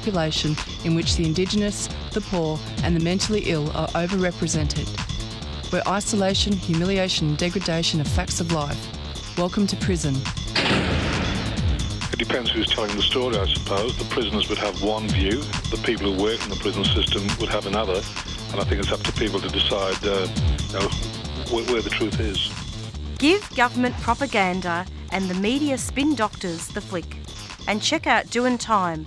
population in which the Indigenous, the poor, and the mentally ill are overrepresented. Where isolation, humiliation, and degradation are facts of life. Welcome to prison. It depends who's telling the story, I suppose. The prisoners would have one view, the people who work in the prison system would have another, and I think it's up to people to decide uh, you know, where, where the truth is. Give government propaganda and the media spin doctors the flick. And check out Doing Time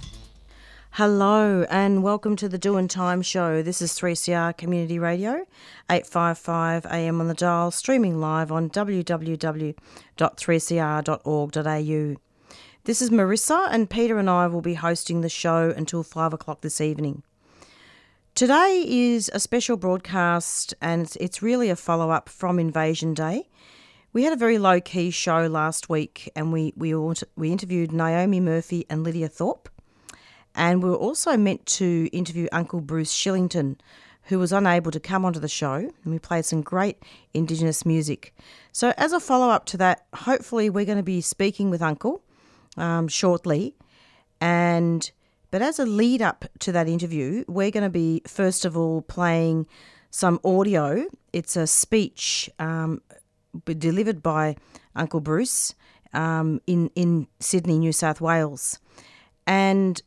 Hello and welcome to the Doing Time show. This is 3CR Community Radio, 855 AM on the dial, streaming live on www.3cr.org.au. This is Marissa and Peter and I will be hosting the show until 5 o'clock this evening. Today is a special broadcast and it's, really a follow up from Invasion Day. We had a very low key show last week and we, we, we interviewed Naomi Murphy and Lydia Thorpe. And we were also meant to interview Uncle Bruce Shillington, who was unable to come onto the show. And we played some great Indigenous music. So, as a follow up to that, hopefully, we're going to be speaking with Uncle um, shortly. And but as a lead up to that interview, we're going to be first of all playing some audio. It's a speech um, delivered by Uncle Bruce um, in in Sydney, New South Wales, and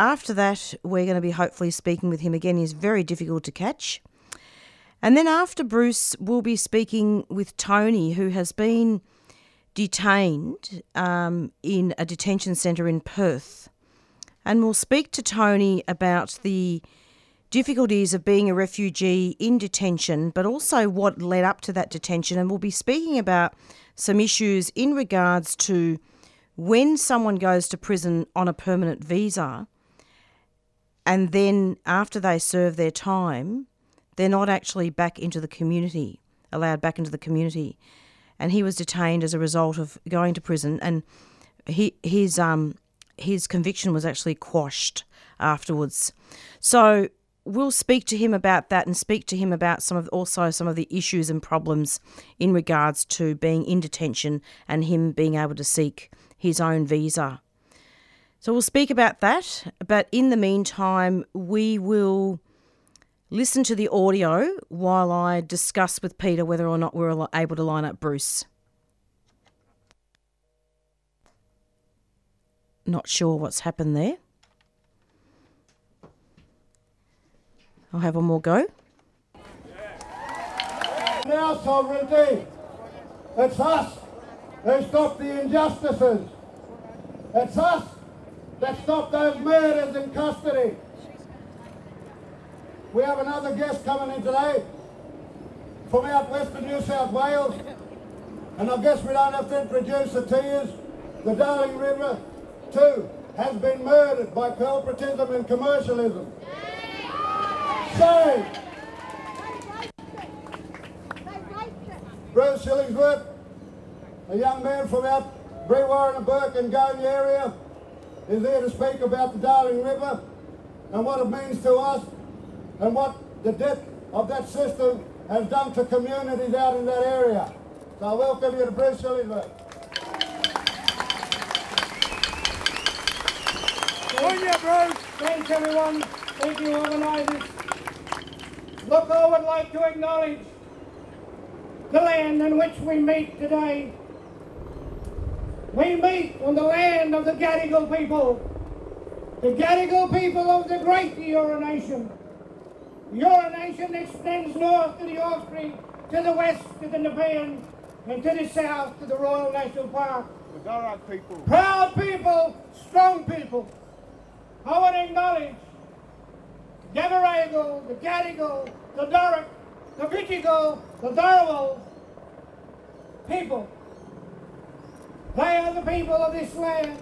after that, we're going to be hopefully speaking with him again. He's very difficult to catch. And then after Bruce, we'll be speaking with Tony, who has been detained um, in a detention centre in Perth. And we'll speak to Tony about the difficulties of being a refugee in detention, but also what led up to that detention. And we'll be speaking about some issues in regards to when someone goes to prison on a permanent visa and then after they serve their time, they're not actually back into the community, allowed back into the community. And he was detained as a result of going to prison, and he his um his conviction was actually quashed afterwards. So we'll speak to him about that and speak to him about some of also some of the issues and problems in regards to being in detention and him being able to seek his own visa. So we'll speak about that. But in the meantime, we will listen to the audio while I discuss with Peter whether or not we're able to line up Bruce. Not sure what's happened there. I'll have one more go. Our sovereignty. It's us who stop the injustices. It's us that stop those murders in custody. We have another guest coming in today from out western New South Wales. And I guess we don't have to introduce it to you. The Darling River, too, has been murdered by corporatism and commercialism. So, Bruce Shillingsworth, a young man from out Brewarrina and Bourke and Gonya area, is there to speak about the Darling River and what it means to us and what the death of that system has done to communities out in that area. So I welcome you to Bruce Shillingsworth. On you, Bruce. Thanks, everyone. Thank you, organisers. Look, I would like to acknowledge the land in which we meet today we meet on the land of the Gadigal people, the Gadigal people of the great Eora Nation. Eora Nation extends north to the Hawkesbury, to the west to the Nepean, and to the south to the Royal National Park. The Darug people. Proud people, strong people. I want to acknowledge the the Gadigal, the Darug, the Bidjigal, the Darawal people they are the people of this land.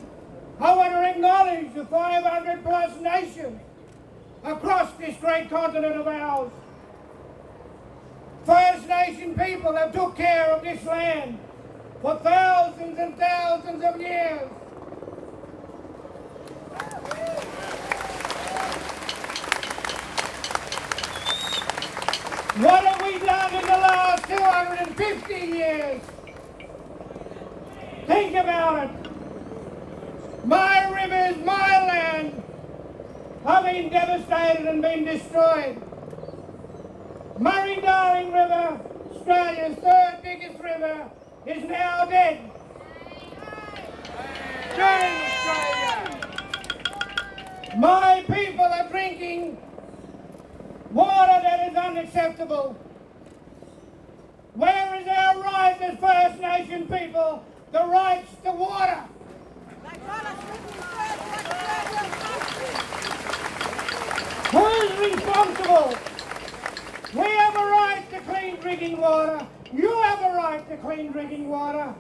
I want to acknowledge the 500 plus nations across this great continent of ours. First Nation people have took care of this land for thousands and thousands of years. What have we done in the last 250 years? Think about it. My rivers, my land have been devastated and been destroyed. Murray-Darling River, Australia's third biggest river, is now dead. My people are drinking water that is unacceptable. Where is our right as First Nation people, the rights to water? Who is responsible? We have a right to clean drinking water. You have a right to clean drinking water.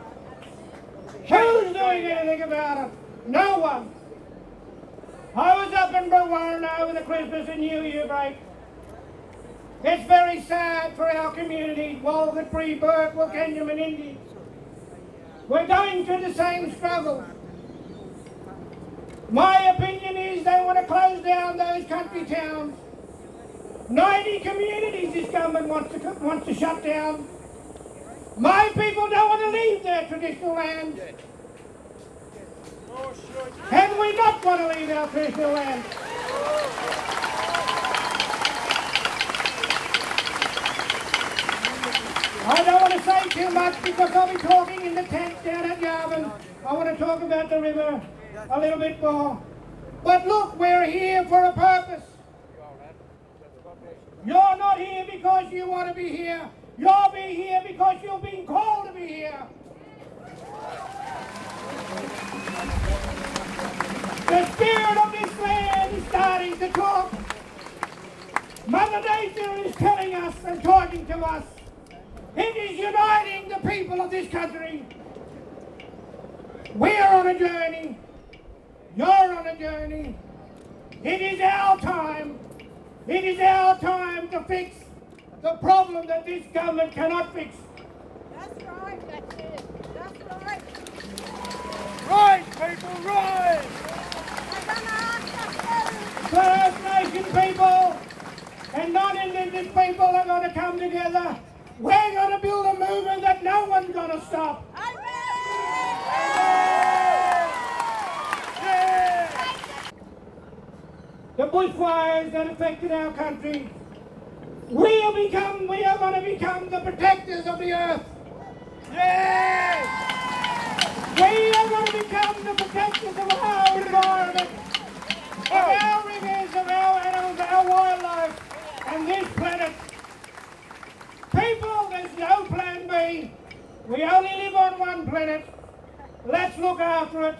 Who's doing anything about it? No one. I was up in Brewarrina over the Christmas and New Year break. It's very sad for our community, Walgett, Free, Bourke, Wilcannia and Indies. We're going through the same struggle. My opinion is they want to close down those country towns. 90 communities this government wants to, wants to shut down. My people don't want to leave their traditional land. And we not want to leave our traditional land. I don't want to say too much because I'll be talking in the tent down at Yabun. I want to talk about the river a little bit more. But look, we're here for a purpose. You're not here because you want to be here. You'll be here because you've been called to be here. The spirit of this land is starting to talk. Mother Nature is telling us and talking to us. It is uniting the people of this country. We're on a journey. You're on a journey. It is our time. It is our time to fix the problem that this government cannot fix. That's right, that's it. That's right. Right, people, right! First Nation people and non-Indigenous people are going to come together. We're going to build a movement that no one's going to stop. The bushfires that affected our country. We will become, we are going to become the protectors of the earth. We are going to become the protectors of our environment, of oh. our rivers, of our animals, our wildlife, and this planet. People, there's no. We only live on one planet. Let's look after it.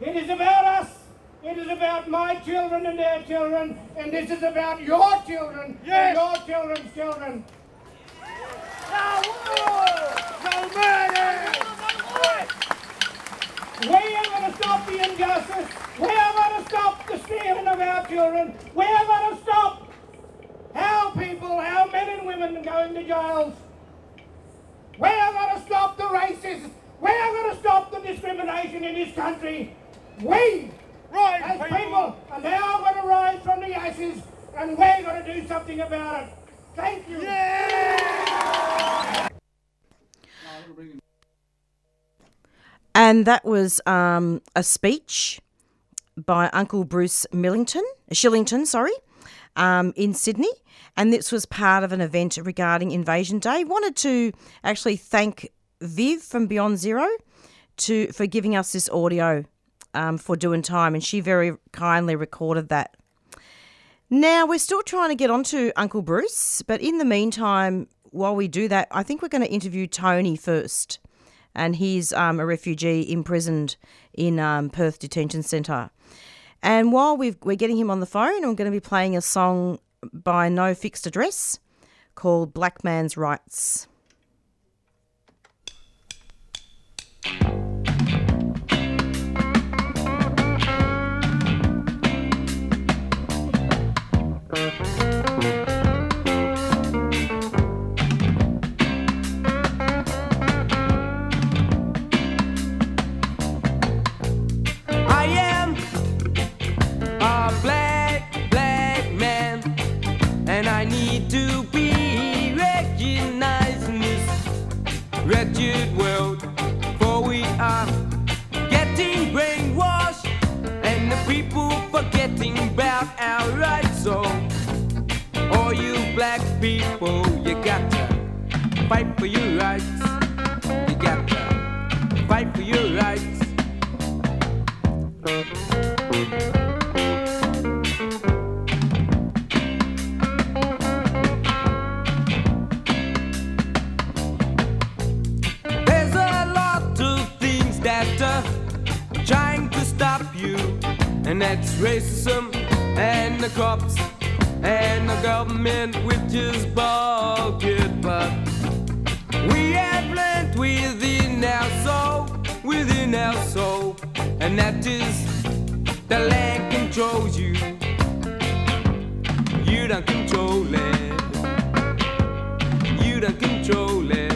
It is about us. It is about my children and their children. And this is about your children and your children's children. The war! The murder! We are going to stop the injustice. We are going to stop the stealing of our children. We are going to stop our people, our men and women going to jails. We are going to stop the racism. We are going to stop the discrimination in this country. We, right, as people, are now going to rise from the ashes and we're going to do something about it. Thank you. And that was um, a speech by Uncle Bruce Millington, Shillington, sorry, um, in Sydney. And this was part of an event regarding Invasion Day. Wanted to actually thank Viv from Beyond Zero to for giving us this audio um, for doing time, and she very kindly recorded that. Now we're still trying to get onto Uncle Bruce, but in the meantime, while we do that, I think we're going to interview Tony first, and he's um, a refugee imprisoned in um, Perth Detention Centre. And while we are getting him on the phone, I'm going to be playing a song by No Fixed Address called Black Man's Rights. So, all you black people, you got to fight for your rights. You got to fight for your rights. There's a lot of things that are trying to stop you, and that's racism and the cops and the government, which is bullshit. But we have learned within our soul, within our soul, and that is the land controls you. You don't control it. You don't control it.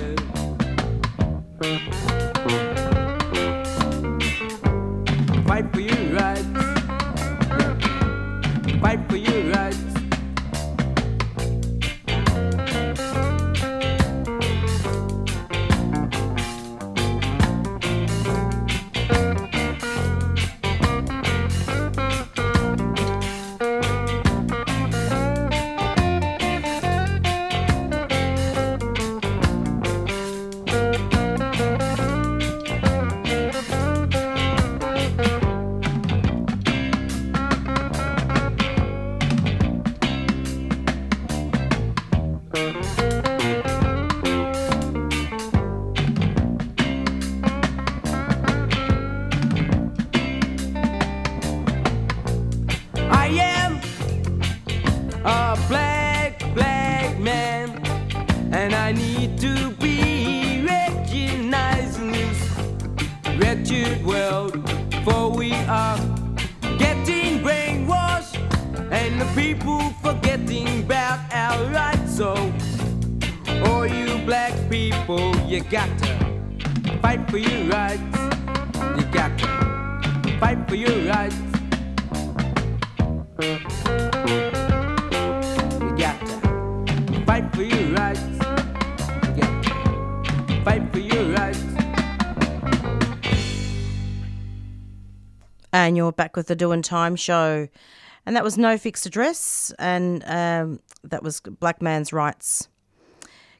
And you're back with the Doing Time show. And that was No Fixed Address, and um, that was Black Man's Rights.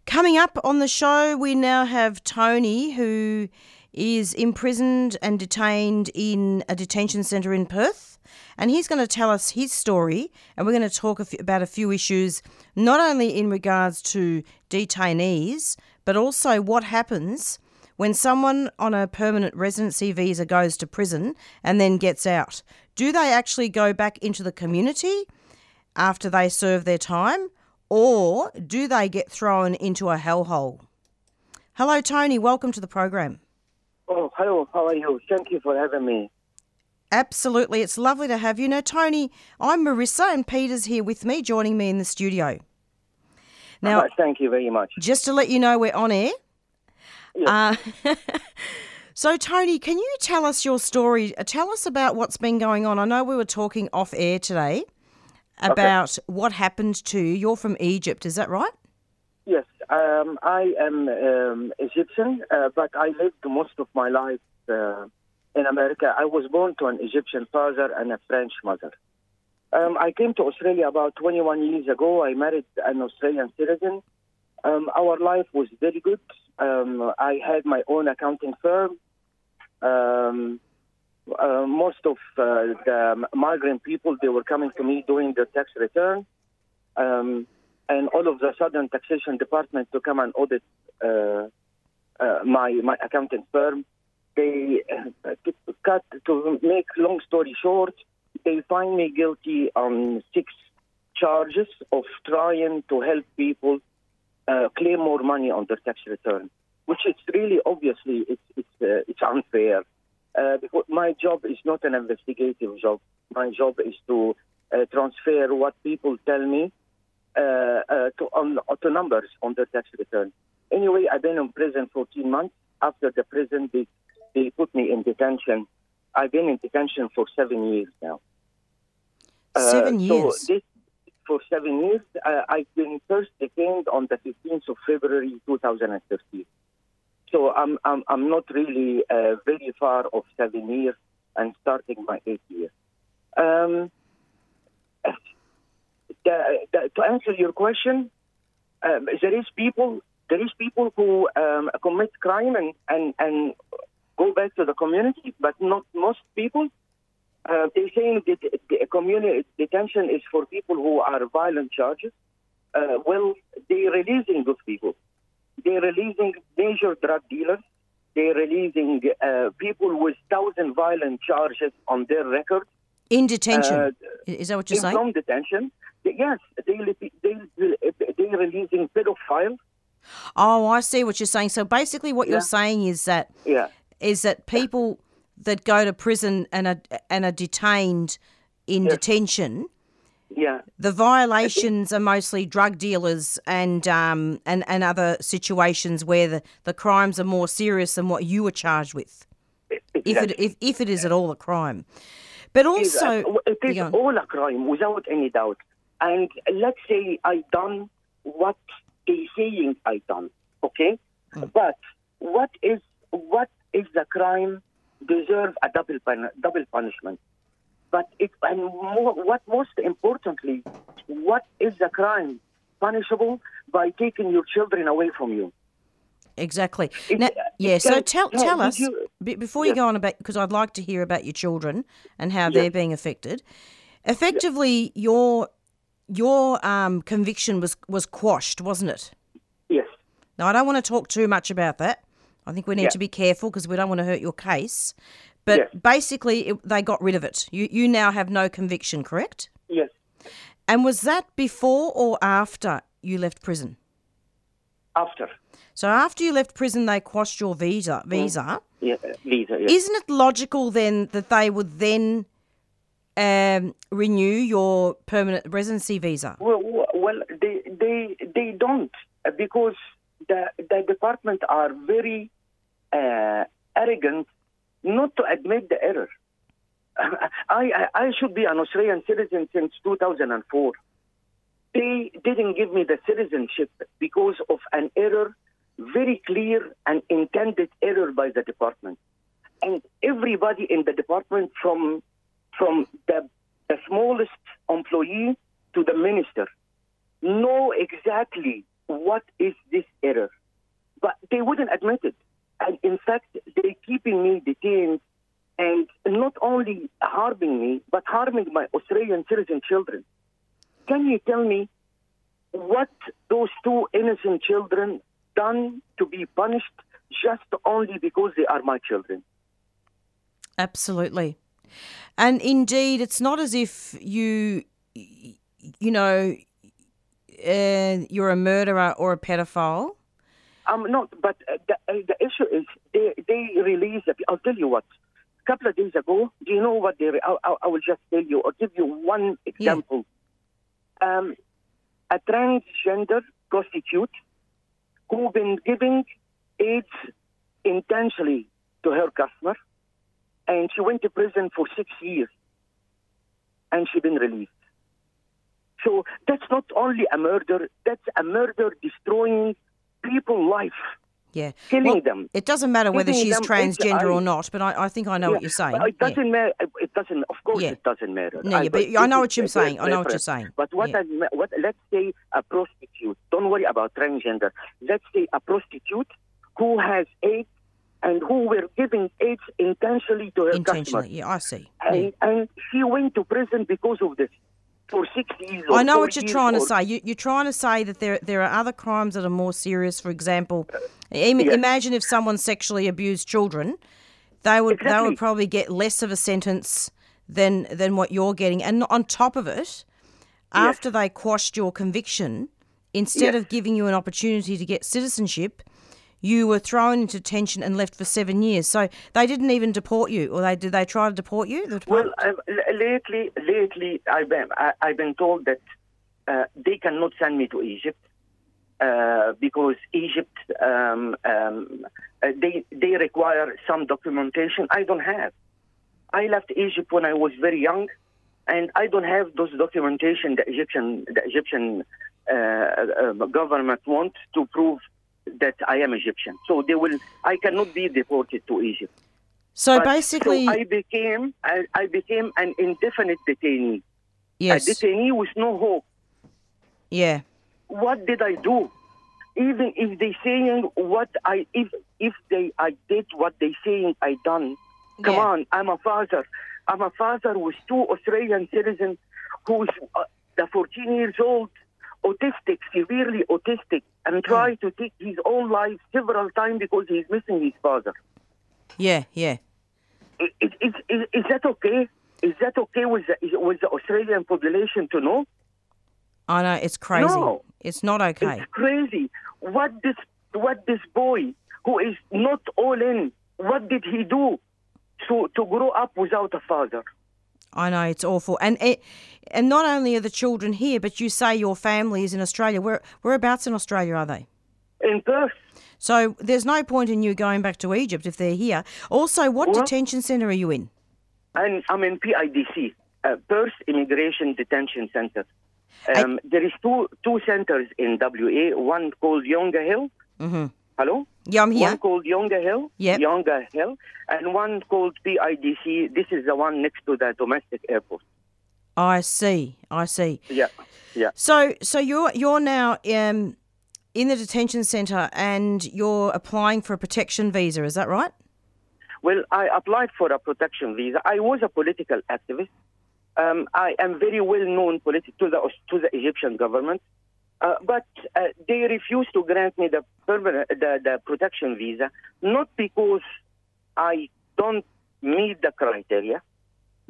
Coming up on the show, we now have Tony, who is imprisoned and detained in a detention centre in Perth. And he's going to tell us his story, and we're going to talk about a few issues, not only in regards to detainees, but also what happens when someone on a permanent residency visa goes to prison and then gets out. Do they actually go back into the community after they serve their time, or do they get thrown into a hellhole? Hello, Tony. Welcome to the program. Oh, hello. How are you? Thank you for having me. Absolutely. It's lovely to have you. Now, Tony, I'm Marissa, and Peter's here with me, joining me in the studio. Now, thank you very much. just to let you know, we're on air. Uh, so, Tony, can you tell us your story? Uh, Tell us about what's been going on. I know we were talking off air today about what happened to you. You're from Egypt, is that right? Yes, um, I am um, Egyptian, uh, but I lived most of my life uh, in America. I was born to an Egyptian father and a French mother. Um, I came to Australia about 21 years ago. I married an Australian citizen. Um, our life was very good. Um, I had my own accounting firm. Um, uh, most of uh, the migrant people they were coming to me doing their tax return, um, and all of the sudden taxation department to come and audit uh, uh, my my accounting firm. They uh, to cut to make long story short, they find me guilty on six charges of trying to help people uh, claim more money on their tax return, which is really obviously it's it's uh, it's unfair. Uh, because my job is not an investigative job. My job is to uh, transfer what people tell me uh, uh, to on, to numbers on their tax return. Anyway, I've been in prison 14 months. After the prison, they they put me in detention. I've been in detention for seven years now. Seven Uh, years. So this, for seven years, uh, I've been first detained on the 15th of February 2015. So I'm I'm I'm not really uh, very far of seven years and starting my eighth year. Um, the, the, to answer your question, um, there is people there is people who um, commit crime and, and, and go back to the community, but not most people. Uh, they're saying that the community detention is for people who are violent charges. Uh, well, they're releasing those people. They're releasing major drug dealers. They're releasing uh, people with thousand violent charges on their record. In detention. Uh, Is that what you're saying? From detention. Yes, they, they, they, they're releasing pedophiles. Oh, I see what you're saying. So basically, what Yeah. you're saying is that Yeah. is that people that go to prison and are and are detained in Yes. detention, Yeah. the violations are mostly drug dealers and um and, and other situations where the, the crimes are more serious than what you were charged with. If it if, if it is at all a crime. But also it is Yeah. all a crime without any doubt. And let's say I done what they saying I done, okay? Mm. But what is what is the crime deserve a double pun- double punishment? But it and more, what most importantly, what is the crime punishable by taking your children away from you? Exactly. It- Now, uh, yeah. So tell can- tell us you- before you Yes. go on about because I'd like to hear about your children and how they're being affected. Effectively, your your um, conviction was was quashed, wasn't it? Yes. Now I don't want to talk too much about that. I think we need Yeah. to be careful because we don't want to hurt your case. But Yes. basically, it, they got rid of it. You you now have no conviction, correct? Yes. And was that before or after you left prison? After. So after you left prison, they quashed your visa. Visa. Yeah, visa. Yes. Isn't it logical then that they would then um, renew your permanent residency visa? Well, well, they they they don't uh, because the the department are very uh, arrogant not to admit the error. I, I I should be an Australian citizen since 2004. They didn't give me the citizenship because of an error, very clear and intended error by the department. And everybody in the department, from from the, the smallest employee to the minister, know exactly what is this error, but they wouldn't admit it. And in fact, they're keeping me detained and not only harming me, but harming my Australian citizen children. Can you tell me what those two innocent children done to be punished just only because they are my children? Absolutely. And indeed, it's not as if you, you know, uh, you're a murderer or a pedophile. I'm not, but uh, the, uh, the issue is they, they release, I'll tell you what, a couple of days ago, do you know what they, I, I, I will just tell you or give you one example. Um, a transgender prostitute who been giving AIDS intentionally to her customer, and she went to prison for six years, and she been released. So that's not only a murder, that's a murder destroying people's life. Yeah. Killing Well, them. It doesn't matter whether she's transgender or not, but I, I think I know what you're saying. It doesn't matter. It doesn't. Of course, Yeah. it doesn't matter. No, yeah, but I know what you're saying. I know what you're saying. But what Yeah. I what let's say a prostitute. Don't worry about transgender. Let's say a prostitute who has AIDS and who were giving AIDS intentionally to her Intentionally. customer, Yeah, I see. and Yeah. and she went to prison because of this for six years. I know what you're trying to say. You, you're trying to say that there there are other crimes that are more serious. For example, uh, im- Yeah. imagine if someone sexually abused children, they would they would probably get less of a sentence than than what you're getting. And on top of it, after they quashed your conviction, instead Yes. of giving you an opportunity to get citizenship, you were thrown into detention and left for seven years. So they didn't even deport you, or they did they try to deport you? Well, uh, lately, lately, I've been, I, I've been told that uh, they cannot send me to Egypt uh, because Egypt um, um, uh, they they require some documentation. I don't have. I left Egypt when I was very young, and I don't have those documentation the Egyptian the Egyptian uh, uh, government wants to prove that I am Egyptian. So they will. I cannot be deported to Egypt. So But- basically, so I became I, I became an indefinite detainee. yes, A detainee with no hope. yeah, What did I do? Even if they saying what I if if they I did what they saying I done. Come Yeah. on, I'm a father. I'm a father with two Australian citizens who's uh, the 14 years old, autistic, severely autistic, and hmm. try to take his own life several times because he's missing his father. yeah, yeah. Is, is, is, is that okay? Is that okay with the, with the Australian population to know? I know it's crazy. No. It's not okay. It's crazy. What this what this boy who is not all in, what did he do to to grow up without a father? I know it's awful, and it, and not only are the children here, but you say your family is in Australia. Where whereabouts in Australia are they? In Perth, So there's no point in you going back to Egypt if they're here. Also, what Well- detention centre are you in? and I'm in PIDC, uh, Perth Immigration Detention Center. Um, there is two two centers in WA. One called Yongah Hill. Mm-hmm. Hello. Yeah, I'm here. One called Yongah Hill. Yep. Yongah Hill, and one called PIDC. This is the one next to the domestic airport. I see. I see. Yeah. Yeah. So so you're you're now um, in the detention centre and you're applying for a protection visa. Is that right? Well, I applied for a protection visa. I was a political activist. Um, I am very well known politi- to the to the Egyptian government, uh, but uh, they refused to grant me the permanent the, the protection visa, not because I don't meet the criteria,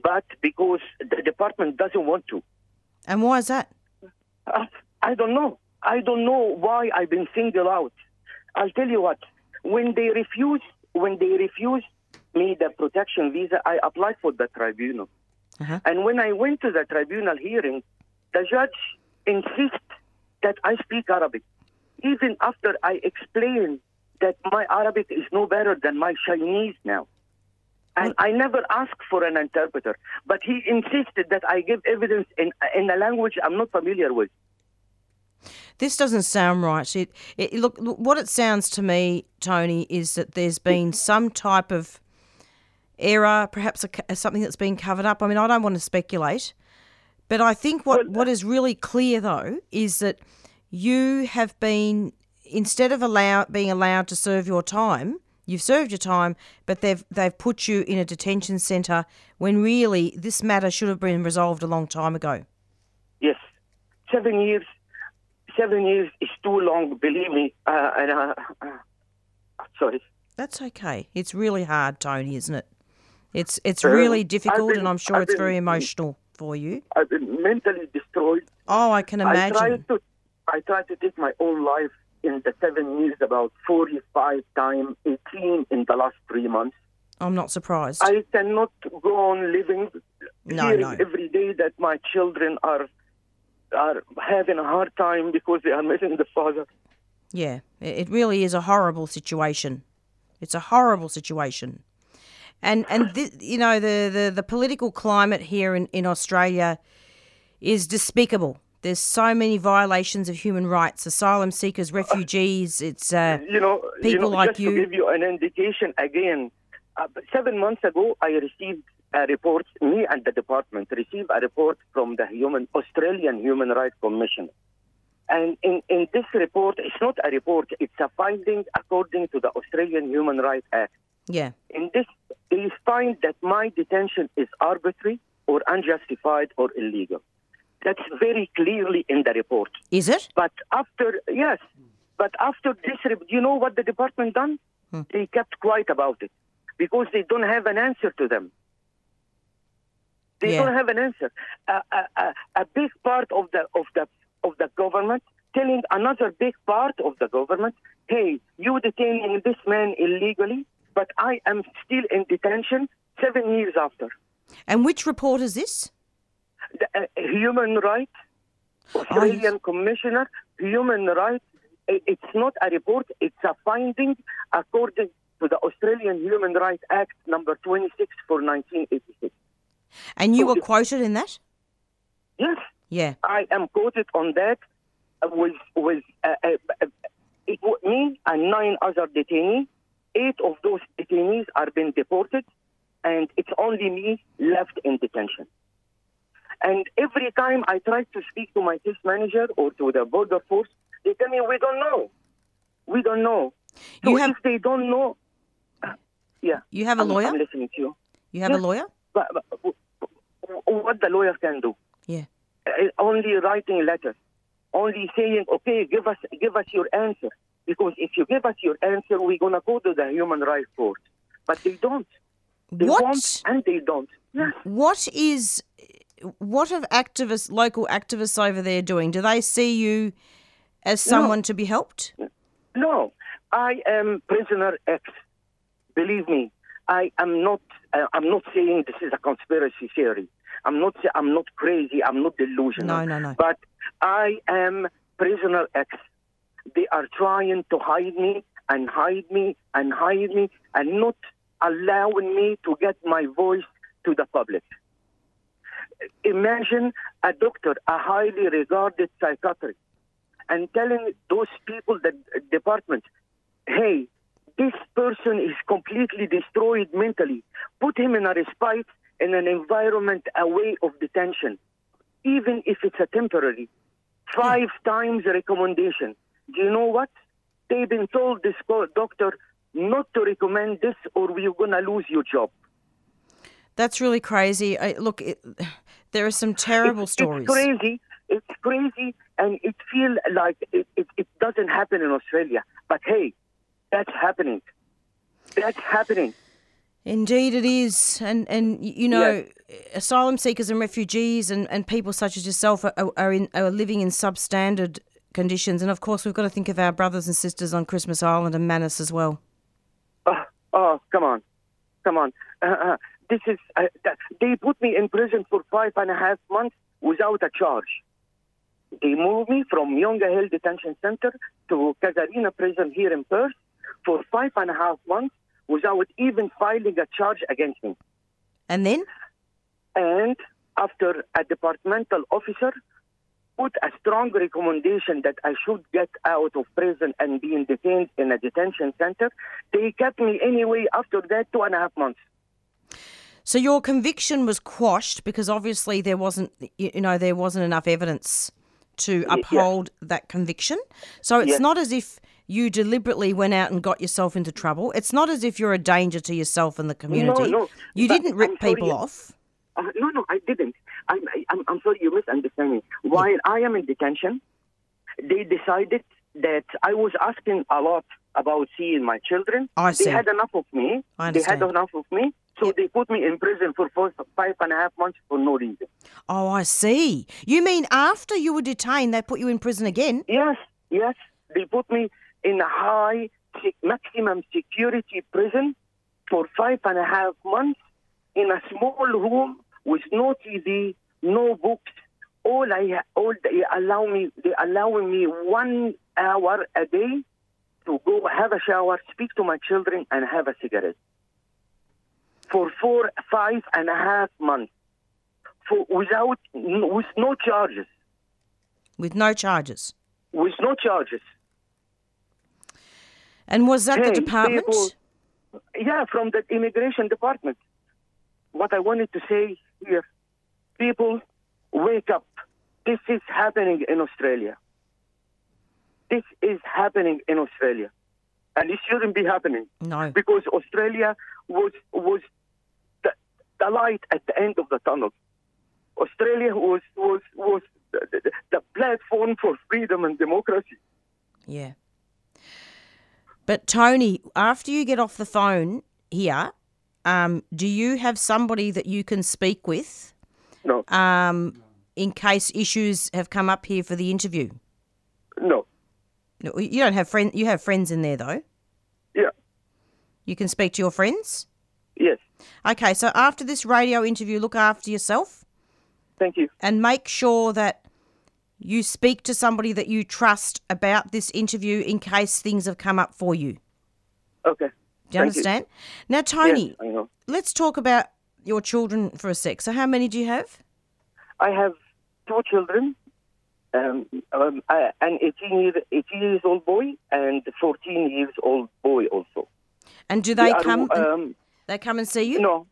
but because the department doesn't want to. And why is that? Uh, I don't know. I don't know why I've been singled out. I'll tell you what. When they refused, when they refused me the protection visa, I applied for the tribunal. Uh-huh. And when I went to the tribunal hearing, the judge insists that I speak Arabic, even after I explain that my Arabic is no better than my Chinese now. And I never asked for an interpreter, but he insisted that I give evidence in in a language I'm not familiar with. This doesn't sound right. It, it look what it sounds to me, Tony, is that there's been some type of error, perhaps a, something that's been covered up. I mean, I don't want to speculate, but I think what what is really clear though is that you have been instead of allow being allowed to serve your time, you've served your time, but they've they've put you in a detention centre when really this matter should have been resolved a long time ago. Yes, seven years. Seven years is too long, believe me. Uh, and uh, uh, sorry. That's okay. It's really hard, Tony, isn't it? It's it's Uh, really difficult, been- and I'm sure I've it's very been- emotional for you. I've been mentally destroyed. Oh, I can imagine. I tried to, I tried to take my own life in the seven years about 45 times, 18 in the last three months. I'm not surprised. I cannot go on living, No, no. every day that my children are are having a hard time because they are missing the father. Yeah, it really is a horrible situation. It's a horrible situation, and and thi- you know the, the the political climate here in in Australia is despicable. There's so many violations of human rights, asylum seekers, refugees. It's uh, You know, you people know, like just you. to give you an indication again, uh, seven months ago, I received a report. Me and the department received a report from the human Australian Human Rights Commission. And in, in this report, it's not a report; it's a finding according to the Australian Human Rights Act. Yeah, In this, they find that my detention is arbitrary or unjustified or illegal. That's very clearly in the report. is it? But after, yes, but after this, you know what the department done? Hmm. They kept quiet about it because they don't have an answer to them. They Yeah. don't have an answer. A, a, a, a big part of the of the of the government telling another big part of the government, "Hey, you detaining this man illegally, but I am still in detention seven years after." And which report is this? the, uh, human rights, Australian Commissioner, human rights. It's not a report; it's a finding according to the Australian Human Rights Act number 26 for 1986. And you So were quoted in that? Yes, Yeah. I am quoted on that with with uh, uh, uh, it me and nine other detainees. Eight of those detainees are being deported, and it's only me left in detention. And every time I try to speak to my case manager or to the border force, they tell me we don't know. We don't know. So You have- if they don't know, yeah. You have a I'm- lawyer? I'm listening to you. You have a lawyer? But, but what the lawyer can do? Yeah. Uh, only writing letters, only saying, "Okay, give us give us your answer." Because if you give us your answer, we're gonna go to the human rights court. But they don't. They What? won't, and they don't. Yes. What is what have activists, local activists over there doing? Do they see you as someone to be helped? No, I am prisoner X. Believe me, I am not. Uh, I'm not saying this is a conspiracy theory. I'm not. I'm not crazy. I'm not delusional. No, no, no. But I am prisoner X. They are trying to hide me and hide me and hide me and not allowing me to get my voice to the public. Imagine a doctor, a highly regarded psychiatrist, and telling those people, the department, hey, this person is completely destroyed mentally. Put him in a respite in an environment away of detention, even if it's a temporary. Hmm. Five times recommendation. Do you know what? They've been told this doctor not to recommend this or we're going to lose your job. That's really crazy. I, look, it, there are some terrible it's, stories. It's crazy. It's crazy, and it feels like it, it, it doesn't happen in Australia. But hey, that's happening. That's happening. Indeed, it is, and and you know, asylum seekers and refugees and, and people such as yourself are, are, are in are living in substandard conditions, and of course we've got to think of our brothers and sisters on Christmas Island and Manus as well. Oh, oh come on, come on. Uh, uh, this is. Uh, they put me in prison for five and a half months without a charge. They moved me from Yongah Hill Detention Center to Casuarina Prison here in Perth for five and a half months without even filing a charge against me. And then, And after a departmental officer put a strong recommendation that I should get out of prison and being detained in a detention center, they kept me anyway after that two and a half months. so your conviction was quashed because obviously there wasn't, you know, there wasn't enough evidence to uphold that conviction. So it's Yes. not as if you deliberately went out and got yourself into trouble. It's not as if you're a danger to yourself and the community. no, no. you but didn't rip people off. Uh, no, no, I didn't. I'm, I, I'm, I'm sorry, you misunderstand me. While I am in detention, they decided that I was asking a lot about seeing my children. I see. They had enough of me. I they had enough of me. So they put me in prison for five and a half months for no reason. Oh, I see. You mean after you were detained, they put you in prison again? Yes, yes. They put me in a high maximum security prison for five and a half months in a small room with no TV, no books. All I all they allow me they allowing me one hour a day to go have a shower, speak to my children, and have a cigarette for four five and a half months for without with no charges With no charges. with no charges. And was that the department? yeah, from the immigration department. What I wanted to say here, people, wake up. This is happening in Australia. This is happening in Australia, and it shouldn't be happening No. because Australia was was the, the light at the end of the tunnel. Australia was was was the, the, the platform for freedom and democracy. Yeah. But Tony, after you get off the phone here, um, do you have somebody that you can speak with No, um, in case issues have come up here for the interview? no, No, You don't have friends. You have friends in there though. yeah, You can speak to your friends. yes. Okay, so after this radio interview, look after yourself Thank you. and make sure that you speak to somebody that you trust about this interview in case things have come up for you. Okay. Do you Thank understand? Now, Tony, Yes, let's talk about your children for a sec. So, how many do you have? I have two children, Um, um, uh, an 18, year, 18 years old boy and 14 years old boy also. And do they are, come? and- Um, they come and see you? no,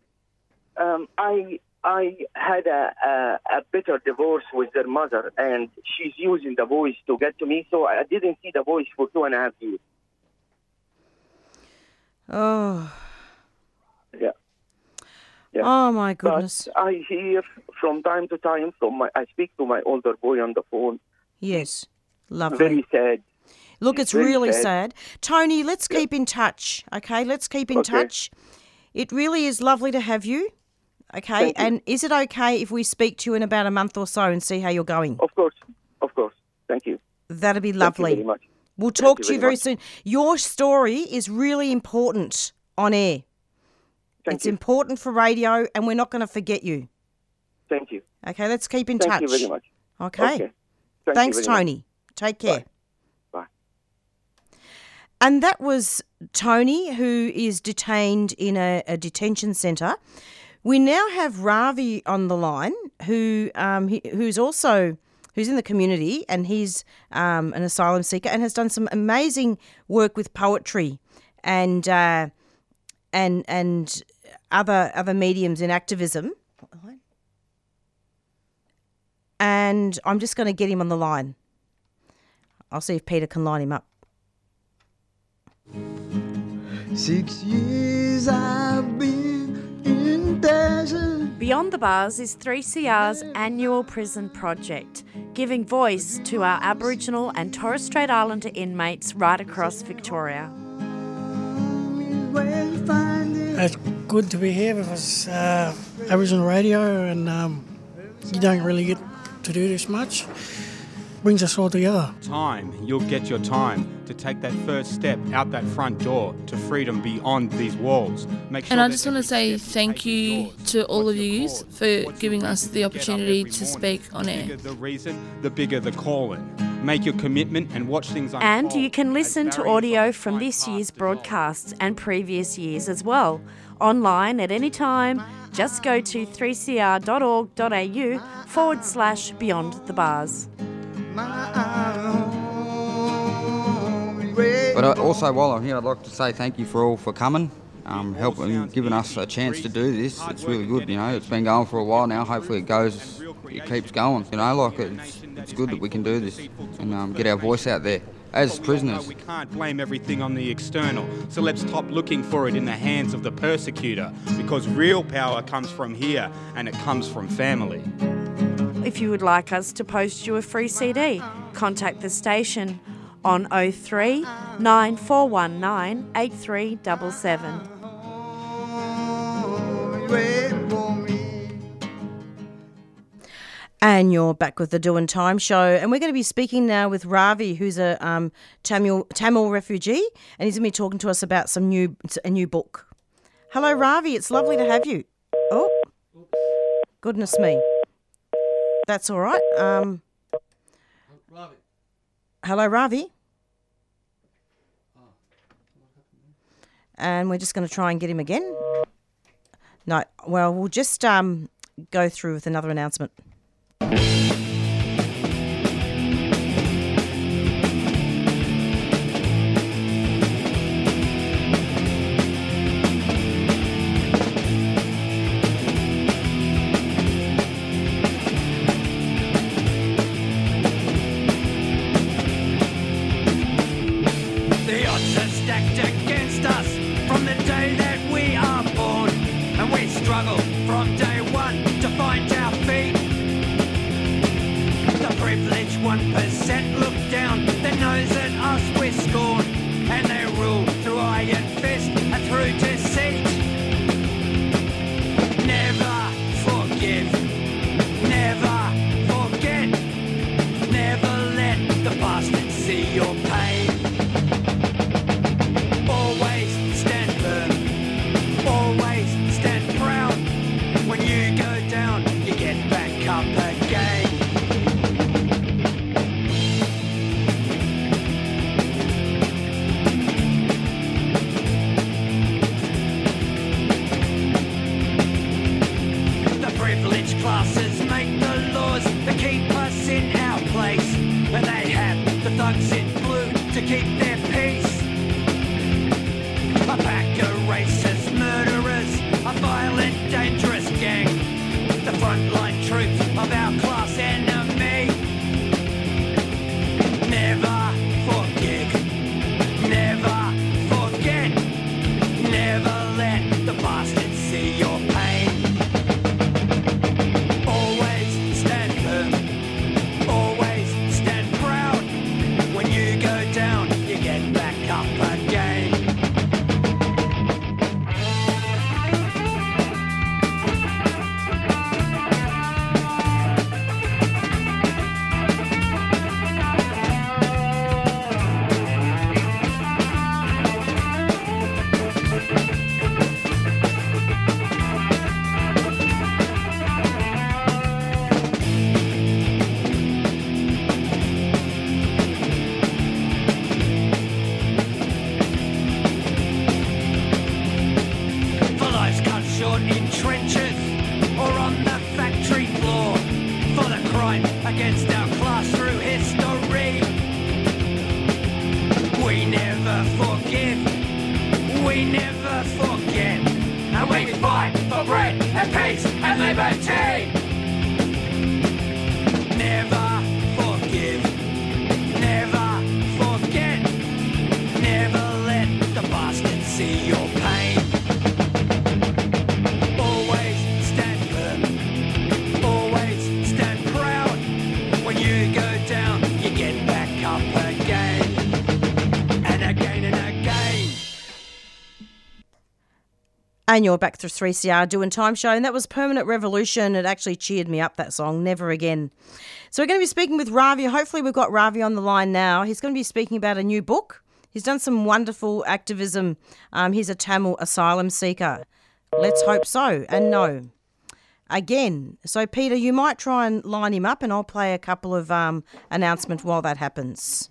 um, I I had a, a a bitter divorce with their mother, and she's using the voice to get to me. So I didn't see the voice for two and a half years. Oh, Yeah. Yeah. oh my goodness. But I hear from time to time from my. I speak to my older boy on the phone. Yes, lovely. Very sad. Look, it's very really sad. sad. Tony, let's keep in touch, okay? Let's keep in Okay. touch. It really is lovely to have you, okay? Thank you. And is it okay if we speak to you in about a month or so and see how you're going? Of course, of course. Thank you. That'd be Thank you lovely. very much. We'll talk you to you very very much. soon. Your story is really important on air. Thank it's you. important for radio, and we're not going to forget you. Thank you. Okay, let's keep in Thank touch. Thank you very much. Okay. Okay. Thank Thanks, very much. Tony. Take care. Bye. And that was Tony, who is detained in a, a detention centre. We now have Ravi on the line, who um, he, who's also who's in the community, and he's um, an asylum seeker and has done some amazing work with poetry and uh, and and other other mediums in activism. And I'm just going to get him on the line. I'll see if Peter can line him up. Six years I've been in desert. Beyond the Bars is 3CR's annual prison project, giving voice to our Aboriginal and Torres Strait Islander inmates right across Victoria. It's good to be here because uh, Aboriginal radio and um, you don't really get to do this much. Brings us all together. time, you'll get your time to take that first step out that front door to freedom beyond these walls. Make sure And I just want to say thank you to all of you for giving us the opportunity to speak on the air. the reason, the bigger the calling. Make your commitment and watch things unfold. And you can listen to audio from this year's broadcasts and previous years as well. Online at any time, just go to 3cr.org.au forward slash beyond the bars. But uh, also, while I'm here, I'd like to say thank you for all for coming, um, helping, giving us a chance to do this. It's really good, you know. It's been going for a while now. Hopefully, it goes, it keeps going. You know, like it's, it's good that we can do this and um, get our voice out there as prisoners. We can't blame everything on the external, so let's stop looking for it in the hands of the persecutor because real power comes from here and it comes from family. If you would like us to post you a free CD, contact the station on 03 9419 8377. And you're back with the Doing Time show, and we're going to be speaking now with Ravi, who's a um, Tamil Tamil refugee, and he's going to be talking to us about some new a new book. Hello, Ravi. It's lovely to have you. Oh, goodness me. That's all right. Um, hello, Ravi. And we're just going to try and get him again. No, well, we'll just um, go through with another announcement. And you're back through 3CR doing Time Show, and that was Permanent Revolution. It actually cheered me up, that song, Never Again. So we're going to be speaking with Ravi. Hopefully, we've got Ravi on the line now. He's going to be speaking about a new book. He's done some wonderful activism. Um, he's a Tamil asylum seeker. Let's hope so, and no. Again, so Peter, you might try and line him up, and I'll play a couple of um, announcements while that happens.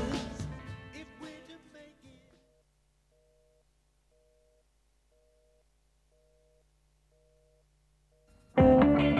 You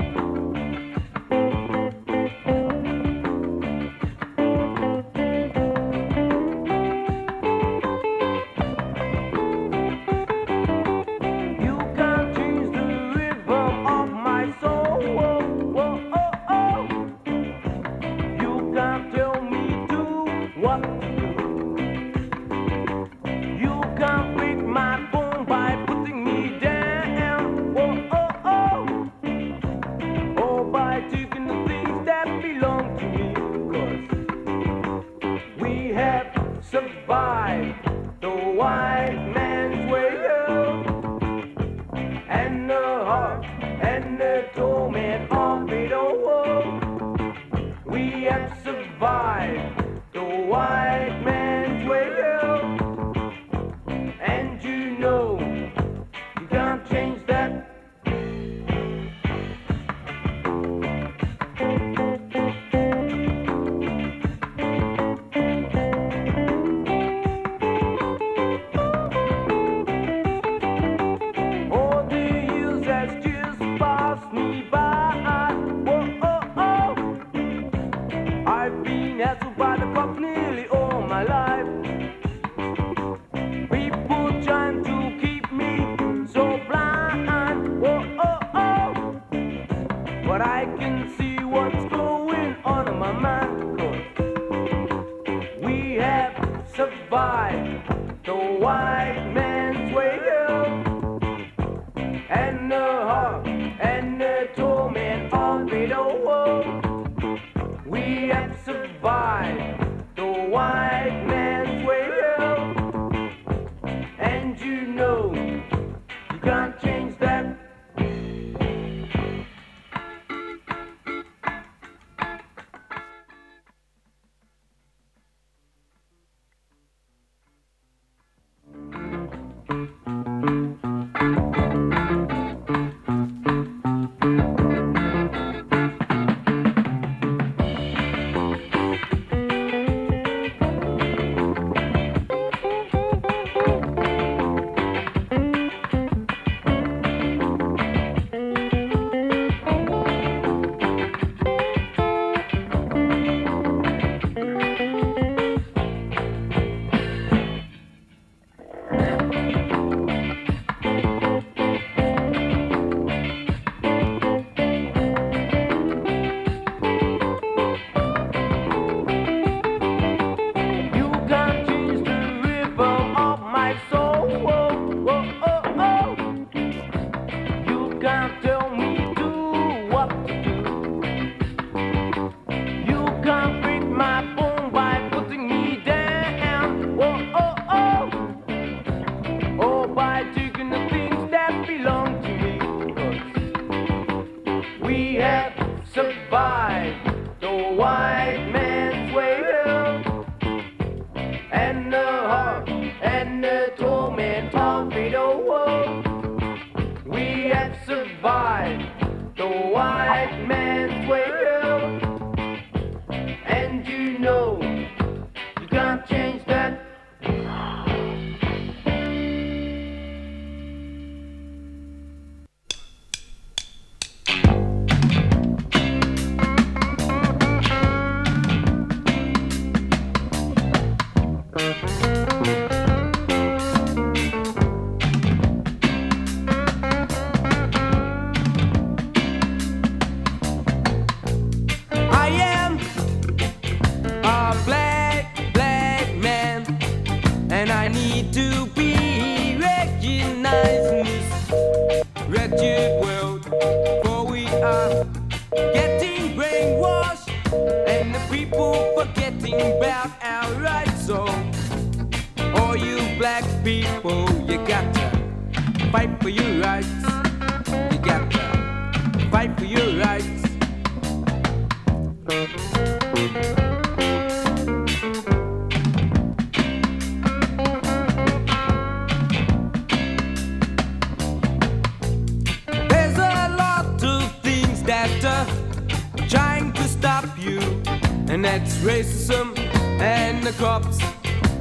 that's racism and the cops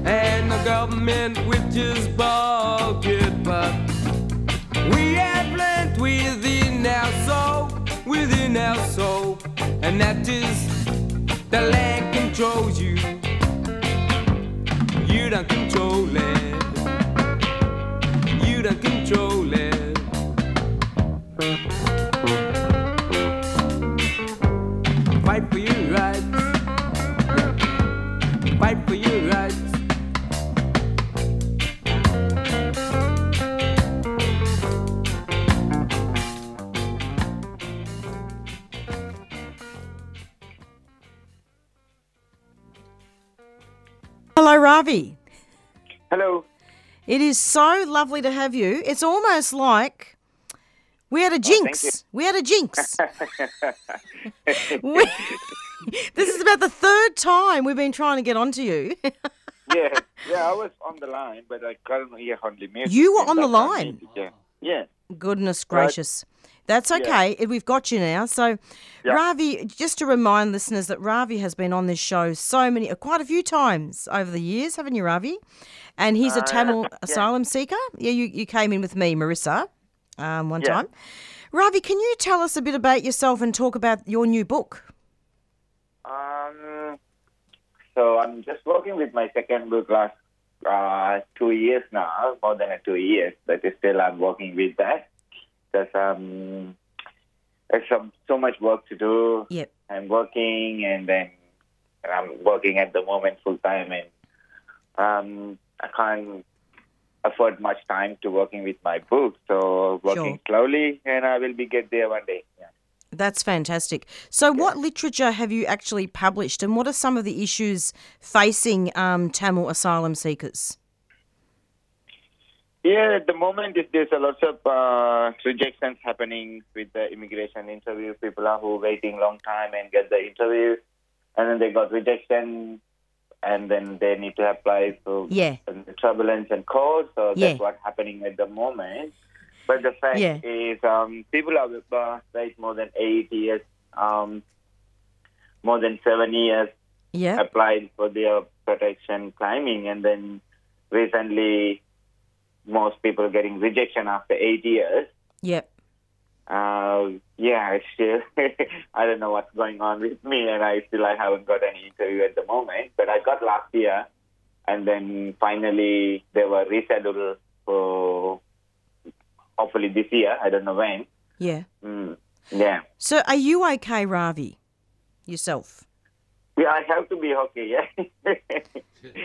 and the government, which is bullshit. But we have learned within our soul, within our soul, and that is the land controls you. You don't control it. You don't control it. Hello. It is so lovely to have you. It's almost like we had a Oh, jinx. you. we had a jinx. We- this is about the third time we've been trying to get onto you. yeah, yeah, I was on the line, but I couldn't hear music. You were on the line? music, Yeah. Yeah. Goodness gracious. That's Yeah. okay. We've got you now. So, Yeah. Ravi, just to remind listeners that Ravi has been on this show so many, quite a few times over the years, haven't you, Ravi? And he's a Uh, Tamil yeah. asylum seeker. Yeah, you, you came in with me, Marissa, um, one Yeah. time. Ravi, can you tell us a bit about yourself and talk about your new book? Um, so I'm just working with my second book last uh, two years now, more than two years, but still I'm working with that because um, there's some, so much work to do. Yep. I'm working and then I'm working at the moment full time and um, I can't afford much time to working with my book. So working slowly and I will be get there one day. Yeah. That's fantastic. So, what literature have you actually published, and what are some of the issues facing um, Tamil asylum seekers? Yeah, at the moment there's a lot of uh, rejections happening with the immigration interview. People are who waiting long time and get the interview, and then they got rejection, and then they need to apply for Yeah. the turbulence and court. So Yeah. that's what's happening at the moment. But the fact Yeah. is, um, people are uh, wait more than eight years, um, more than seven years Yeah. applied for their protection climbing, and then recently most people getting rejection after eight years. Yep. Uh, yeah, I still I don't know what's going on with me, and I still I haven't got any interview at the moment. But I got last year, and then finally they were rescheduled for hopefully this year. I don't know when. Yeah. Mm, yeah. So, are you okay, Ravi? Yourself? Yeah, I have to be okay. Yeah.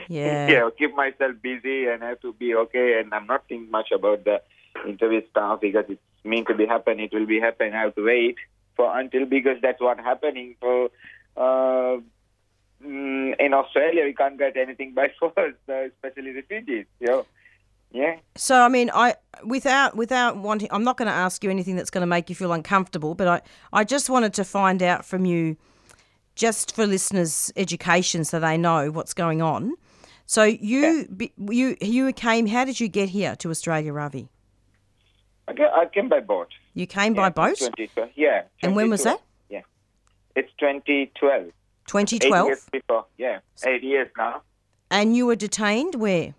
Yeah. yeah. Keep myself busy and I have to be okay. And I'm not thinking much about the interview stuff because it's meant to be happen. It will be happen. I have to wait for until because that's what happening. So uh, mm, in Australia, we can't get anything by force, especially refugees. You know. Yeah. So I mean, I without without wanting, I'm not going to ask you anything that's going to make you feel uncomfortable, but I I just wanted to find out from you, just for listeners' education, so they know what's going on. So you be you you came. How did you get here to Australia, Ravi? I came, I came by boat. You came by boat. 2012. Yeah. And when was that? Yeah. It's 2012. 2012. Eight years before. Yeah. Eight years now. And you were detained where?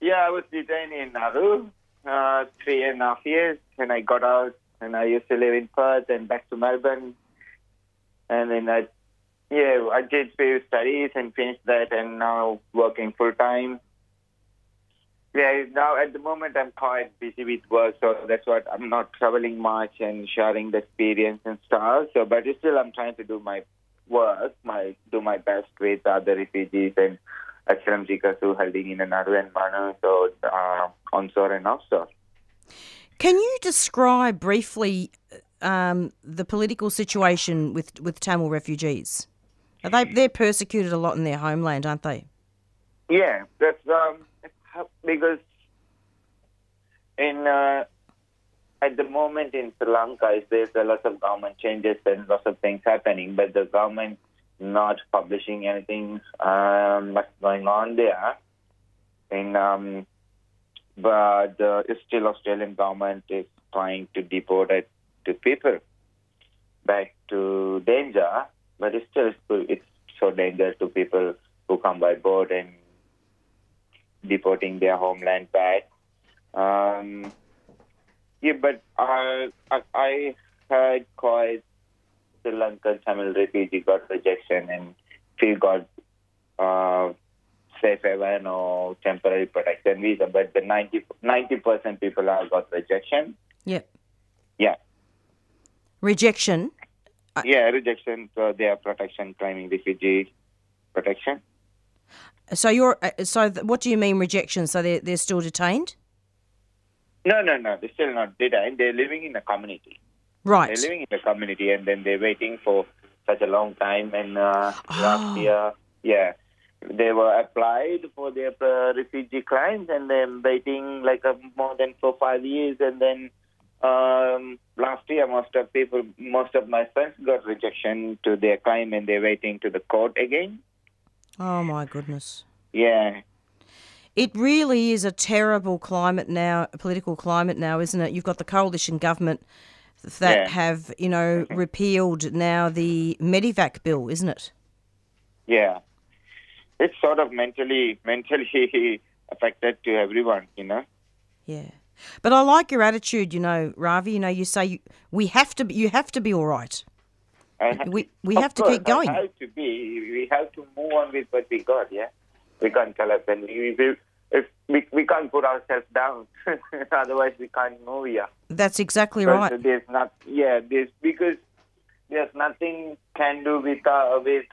Yeah, I was detained in Nauru uh, three and a half years, and I got out, and I used to live in Perth and back to Melbourne, and then I, yeah, I did few studies and finished that, and now working full time. Yeah, now at the moment I'm quite busy with work, so that's what I'm not traveling much and sharing the experience and stuff. So, but still, I'm trying to do my work, my do my best with other refugees and asylum seekers who hiding in Nauru and Manus, so uh, onshore and offshore. Can you describe briefly um, the political situation with with Tamil refugees? Are they they're persecuted a lot in their homeland, aren't they? Yeah, that's um, because in uh, at the moment in Sri Lanka, there's a lot of government changes and lots of things happening, but the government not publishing anything um, what's going on there. And um, but uh, still Australian government is trying to deport to people back to danger, but it's still it's so dangerous to people who come by boat and deporting their homeland back. Um, yeah, but I, I, I heard quite Sri Lankan Tamil refugee got rejection and few got uh, safe haven or temporary protection visa, but the 90 percent people have got rejection. Yep. Yeah, Rejection. Yeah, rejection for their protection claiming refugee protection. So you're uh, so th- what do you mean rejection? So they're they're still detained, No, no, no. They're still not detained. They're living in a community. right? They're living in the community, and then they're waiting for such a long time. And uh, Oh. last year, yeah, they were applied for their uh, refugee claims, and then waiting like uh, more than four five years. And then um, last year, most of people, most of my friends got rejection to their claim, and they're waiting to the court again. Oh my goodness. Yeah, It really is a terrible climate now, political climate now, isn't it? You've got the coalition government that Yeah. have, you know, repealed now the Medevac bill, isn't it? yeah. It's sort of mentally, mentally affected to everyone, you know. Yeah. But I like your attitude, you know, Ravi. You know, you say you, we have to, be, you have to be all right. I ha- We we have to keep going. I have to be. We have to move on with what we got. Yeah, we can't collapse, and we, we, if we, we can't put ourselves down. Otherwise, we can't move. Yeah, That's exactly right. There's not. Yeah, there's because there's nothing can do with uh, with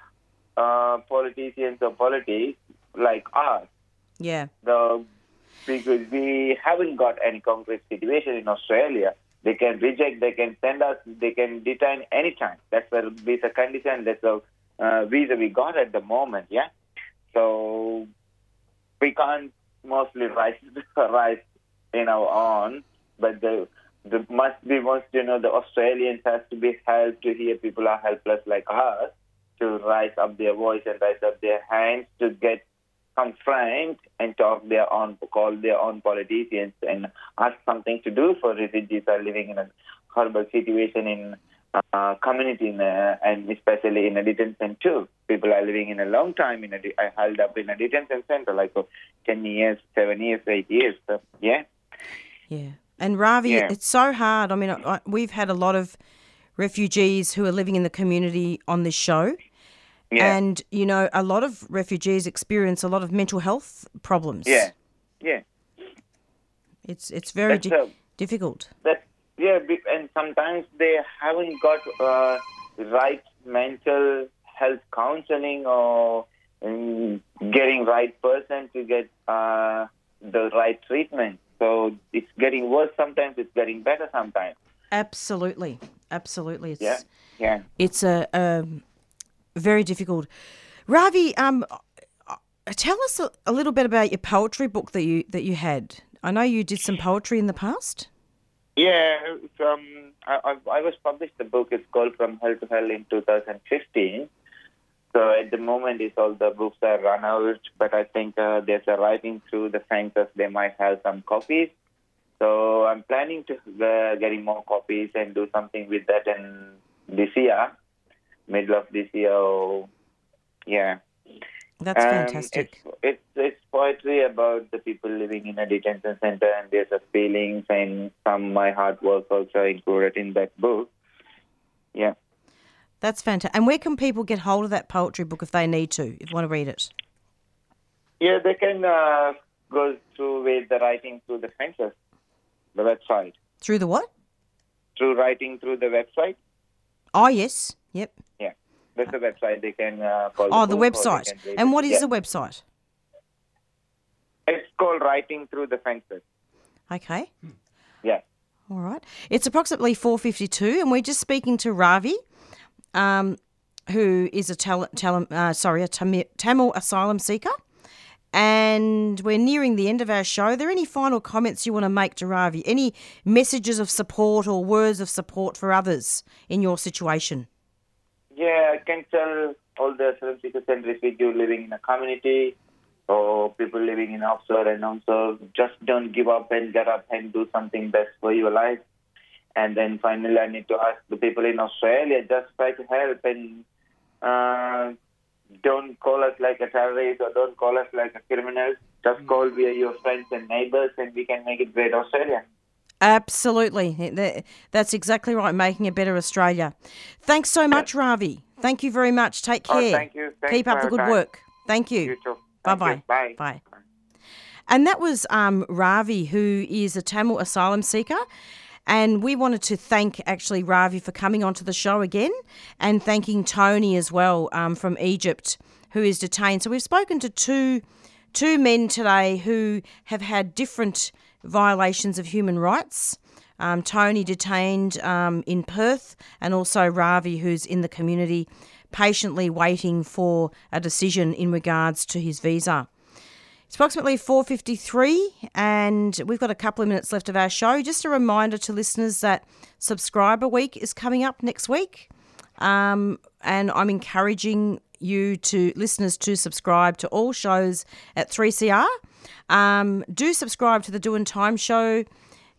uh, politicians or politics like us. Yeah. The because we haven't got any concrete situation in Australia. They can reject, they can send us, they can detain anytime. That's the visa condition, that's the uh, visa we got at the moment, yeah? So we can't mostly rise, rise in our own, but the the must be most, you know, the Australians has to be helped to hear people are helpless like us to rise up their voice and rise up their hands to get confront and talk their own, call their own politicians and ask something to do for refugees who are living in a horrible situation in uh, community in a, and especially in a detention too. People are living in a long time in a de- uh, held up in a detention center like for 10 years, 7 years, 8 years. So, yeah. Yeah. And Ravi, Yeah. it's so hard. I mean, I, I- we've had a lot of refugees who are living in the community on this show. Yeah. And, you know, a lot of refugees experience a lot of mental health problems. Yeah. Yeah. It's it's very That's di- a- difficult. That yeah, and sometimes they haven't got uh, right mental health counseling or um, getting right person to get uh, the right treatment. So it's getting worse sometimes. It's getting better sometimes. Absolutely. Absolutely. It's, Yeah, yeah. It's a, um very difficult. Ravi, um, tell us a, a little bit about your poetry book that you that you had. I know you did some poetry in the past. Yeah, from I, I, I was published the book. It's called From Hell to Hell in 2015. So at the moment, it's all the books are run out. But I think uh, there's a writing through the fences. They might have some copies. So I'm planning to uh, getting more copies and do something with that and this year, middle of this year. Yeah. That's Um, fantastic. It's, it's it's poetry about the people living in a detention center, and there's a feelings and some my hard work also included in that book. Yeah. That's fantastic. And where can people get hold of that poetry book if they need to, if they want to read it? Yeah, they can uh, go through with the writing through the fences, the website. Through the what? Through writing through the website. Oh, yes. Yep. That's the website. They can uh, call. Oh, the website. And what is Yeah. the website? It's called writing through the fences. Okay. Yeah. All right. It's approximately 4.52 and we're just speaking to Ravi, um, who is a tal- tal- uh, sorry, a Tamil, Tamil asylum seeker. And we're nearing the end of our show. Are there any final comments you want to make to Ravi? Any messages of support or words of support for others in your situation? Yeah, I can tell all the asylum seekers and refugees living in a community or people living in offshore and onshore, just don't give up and get up and do something best for your life. And then finally, I need to ask the people in Australia, just try to help and uh, don't call us like a terrorist or don't call us like a criminal. Just call we are your friends and neighbors and we can make it great Australia. Absolutely. That's exactly right, making a better Australia. Thanks so much, Ravi. Thank you very much. Take Oh, care. thank you. Thanks Keep up the good time. work. Thank you. You too. Bye Thank you. bye. Bye. Bye. And that was um, Ravi, who is a Tamil asylum seeker. And we wanted to thank actually Ravi for coming onto the show again and thanking Tony as well um, from Egypt, who is detained. So we've spoken to two, two men today who have had different violations of human rights. Um, Tony detained um, in Perth, and also Ravi, who's in the community, patiently waiting for a decision in regards to his visa. It's approximately 4:53 and we've got a couple of minutes left of our show. Just a reminder to listeners that subscriber week is coming up next week. Um, and I'm encouraging you to listeners to subscribe to all shows at 3CR. Um, do subscribe to the Doing Time show.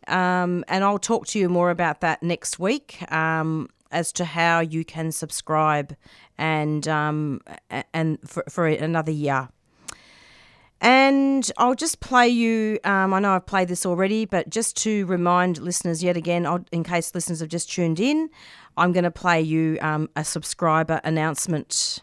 Um, and I'll talk to you more about that next week um, as to how you can subscribe and um, and for, for another year. And I'll just play you. Um, I know I've played this already, but just to remind listeners yet again, I'll, in case listeners have just tuned in, I'm going to play you um, a subscriber announcement.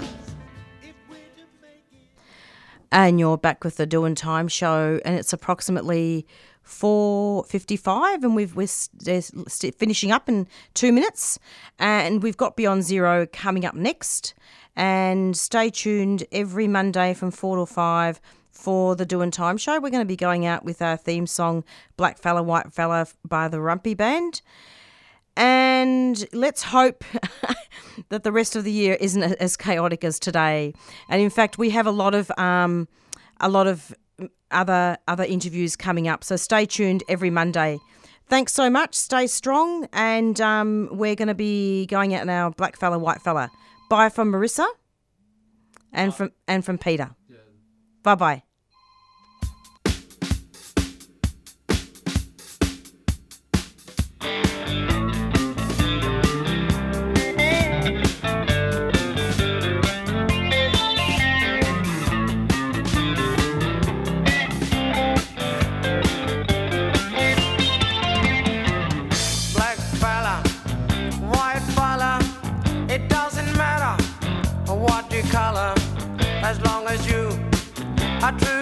And you're back with the Doing Time show, and it's approximately 4.55 and we've, we're finishing up in two minutes and we've got Beyond Zero coming up next and stay tuned every Monday from 4 to 5 for the Doing Time show. We're going to be going out with our theme song Black Fella White Fella by the Warumpi Band. And let's hope that the rest of the year isn't as chaotic as today. And in fact, we have a lot of um, a lot of other other interviews coming up. So stay tuned every Monday. Thanks so much. Stay strong, and um, we're going to be going out now. Black fella, white fella. Bye from Marissa, and from and from Peter. Bye bye. A true